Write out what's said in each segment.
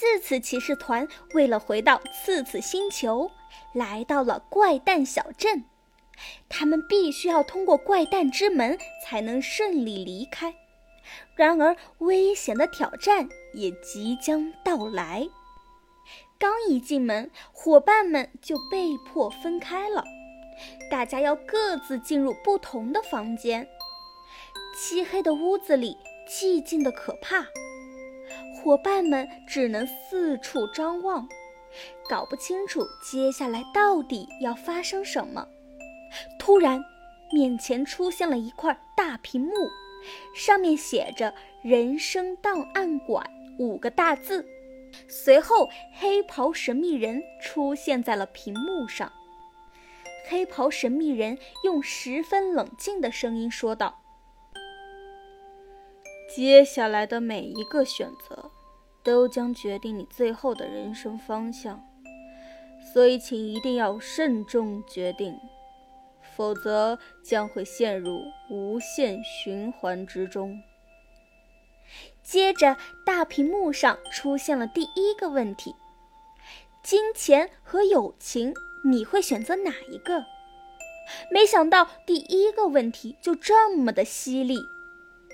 刺刺骑士团为了回到次次星球，来到了怪诞小镇。他们必须要通过怪诞之门才能顺利离开。然而，危险的挑战也即将到来。刚一进门，伙伴们就被迫分开了，大家要各自进入不同的房间。漆黑的屋子里，寂静的可怕。伙伴们只能四处张望，搞不清楚接下来到底要发生什么。突然，面前出现了一块大屏幕，上面写着“人生档案馆”五个大字。随后，黑袍神秘人出现在了屏幕上。黑袍神秘人用十分冷静的声音说道：“接下来的每一个选择，都将决定你最后的人生方向，所以请一定要慎重决定，否则将会陷入无限循环之中。”接着，大屏幕上出现了第一个问题：金钱和友情，你会选择哪一个？没想到第一个问题就这么的犀利。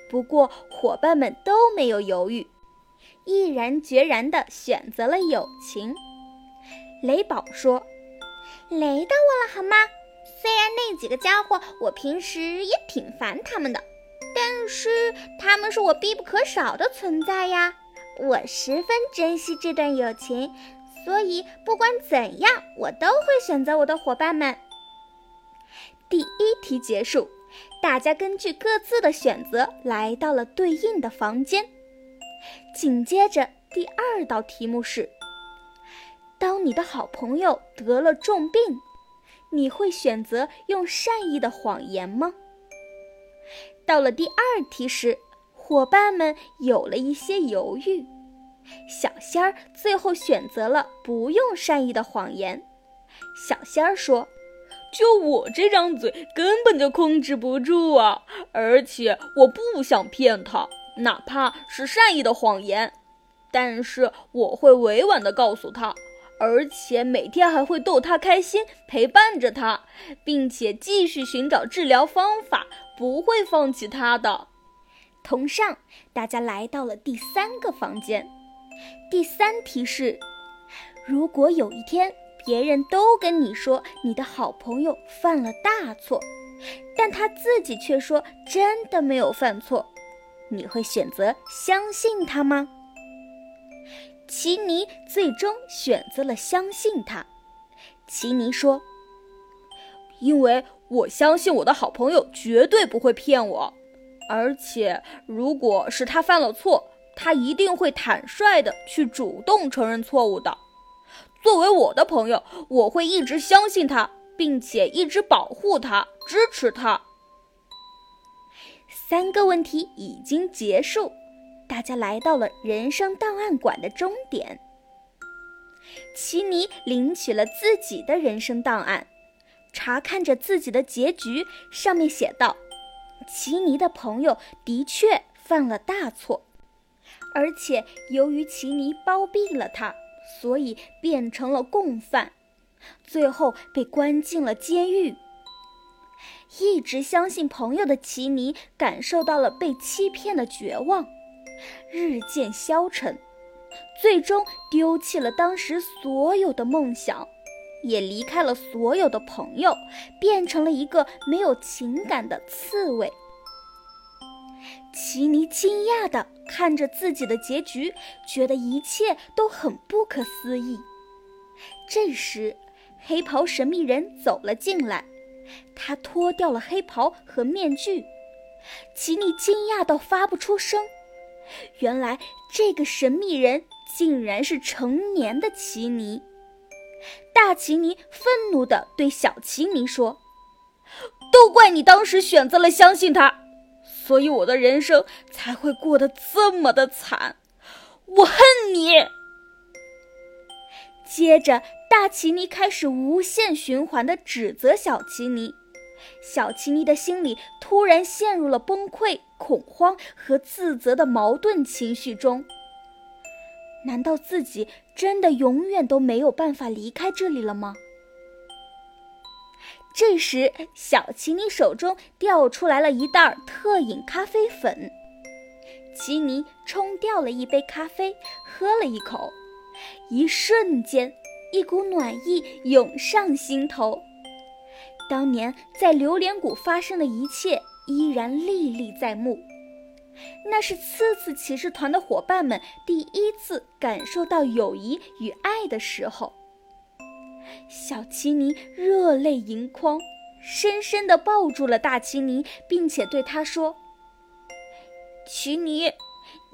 不过，伙伴们都没有犹豫，毅然决然地选择了友情。雷宝说：“雷到我了，好吗？虽然那几个家伙，我平时也挺烦他们的。”但是他们是我必不可少的存在呀，我十分珍惜这段友情，所以不管怎样，我都会选择我的伙伴们。第一题结束，大家根据各自的选择来到了对应的房间。紧接着，第二道题目是：当你的好朋友得了重病，你会选择用善意的谎言吗？到了第二题时，伙伴们有了一些犹豫。小仙儿最后选择了不用善意的谎言。小仙儿说：“就我这张嘴，根本就控制不住啊！而且我不想骗他，哪怕是善意的谎言。但是我会委婉地告诉他，而且每天还会逗他开心，陪伴着他，并且继续寻找治疗方法。”不会放弃他的。同上，大家来到了第三个房间。第三题是：如果有一天别人都跟你说你的好朋友犯了大错，但他自己却说真的没有犯错，你会选择相信他吗？奇尼最终选择了相信他。奇尼说：“因为。”我相信我的好朋友绝对不会骗我，而且如果是他犯了错，他一定会坦率的去主动承认错误的。作为我的朋友，我会一直相信他，并且一直保护他、支持他。三个问题已经结束，大家来到了人生档案馆的终点。奇尼领取了自己的人生档案。查看着自己的结局，上面写道：“奇尼的朋友的确犯了大错，而且由于奇尼包庇了他，所以变成了共犯，最后被关进了监狱。一直相信朋友的奇尼感受到了被欺骗的绝望，日渐消沉，最终丢弃了当时所有的梦想。”也离开了所有的朋友，变成了一个没有情感的刺猬。奇尼惊讶地看着自己的结局，觉得一切都很不可思议。这时，黑袍神秘人走了进来，他脱掉了黑袍和面具。奇尼惊讶到发不出声。原来，这个神秘人竟然是成年的奇尼。大奇尼愤怒地对小奇尼说：“都怪你当时选择了相信他，所以我的人生才会过得这么的惨。我恨你！”接着，大奇尼开始无限循环地指责小奇尼。小奇尼的心里突然陷入了崩溃、恐慌和自责的矛盾情绪中。难道自己真的永远都没有办法离开这里了吗？这时，小奇尼手中掉出来了一袋特饮咖啡粉。奇尼冲掉了一杯咖啡，喝了一口，一瞬间，一股暖意涌上心头。当年在榴莲谷发生的一切依然历历在目。那是次次骑士团的伙伴们第一次感受到友谊与爱的时候。小奇尼热泪盈眶，深深地抱住了大奇尼，并且对他说：“奇尼，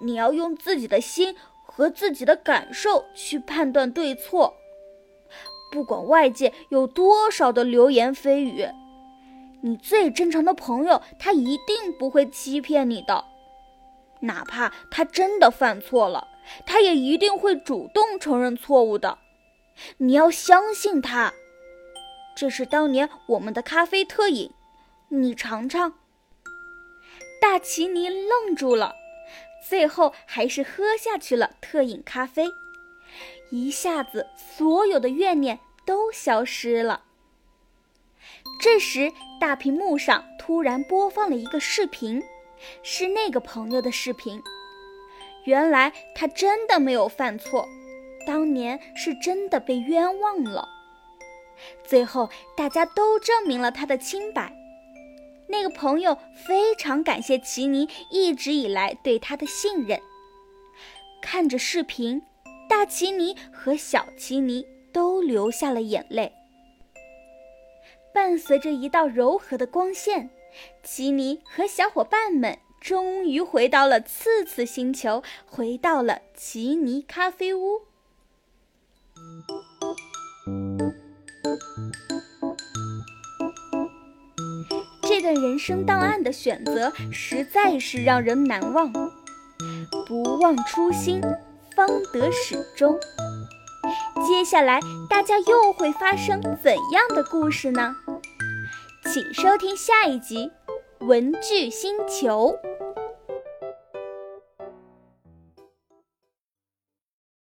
你要用自己的心和自己的感受去判断对错。不管外界有多少的流言蜚语，你最真诚的朋友他一定不会欺骗你的。哪怕他真的犯错了，他也一定会主动承认错误的。”你要相信他，这是当年我们的咖啡特饮，你尝尝。大奇尼愣住了，最后还是喝下去了特饮咖啡，一下子所有的怨念都消失了。这时，大屏幕上突然播放了一个视频，是那个朋友的视频。原来他真的没有犯错。当年是真的被冤枉了，最后大家都证明了他的清白。那个朋友非常感谢奇尼一直以来对他的信任。看着视频，大奇尼和小奇尼都流下了眼泪。伴随着一道柔和的光线，奇尼和小伙伴们终于回到了次次星球，回到了奇尼咖啡屋。这段人生档案的选择实在是让人难忘。不忘初心，方得始终。接下来大家又会发生怎样的故事呢？请收听下一集《文具星球》。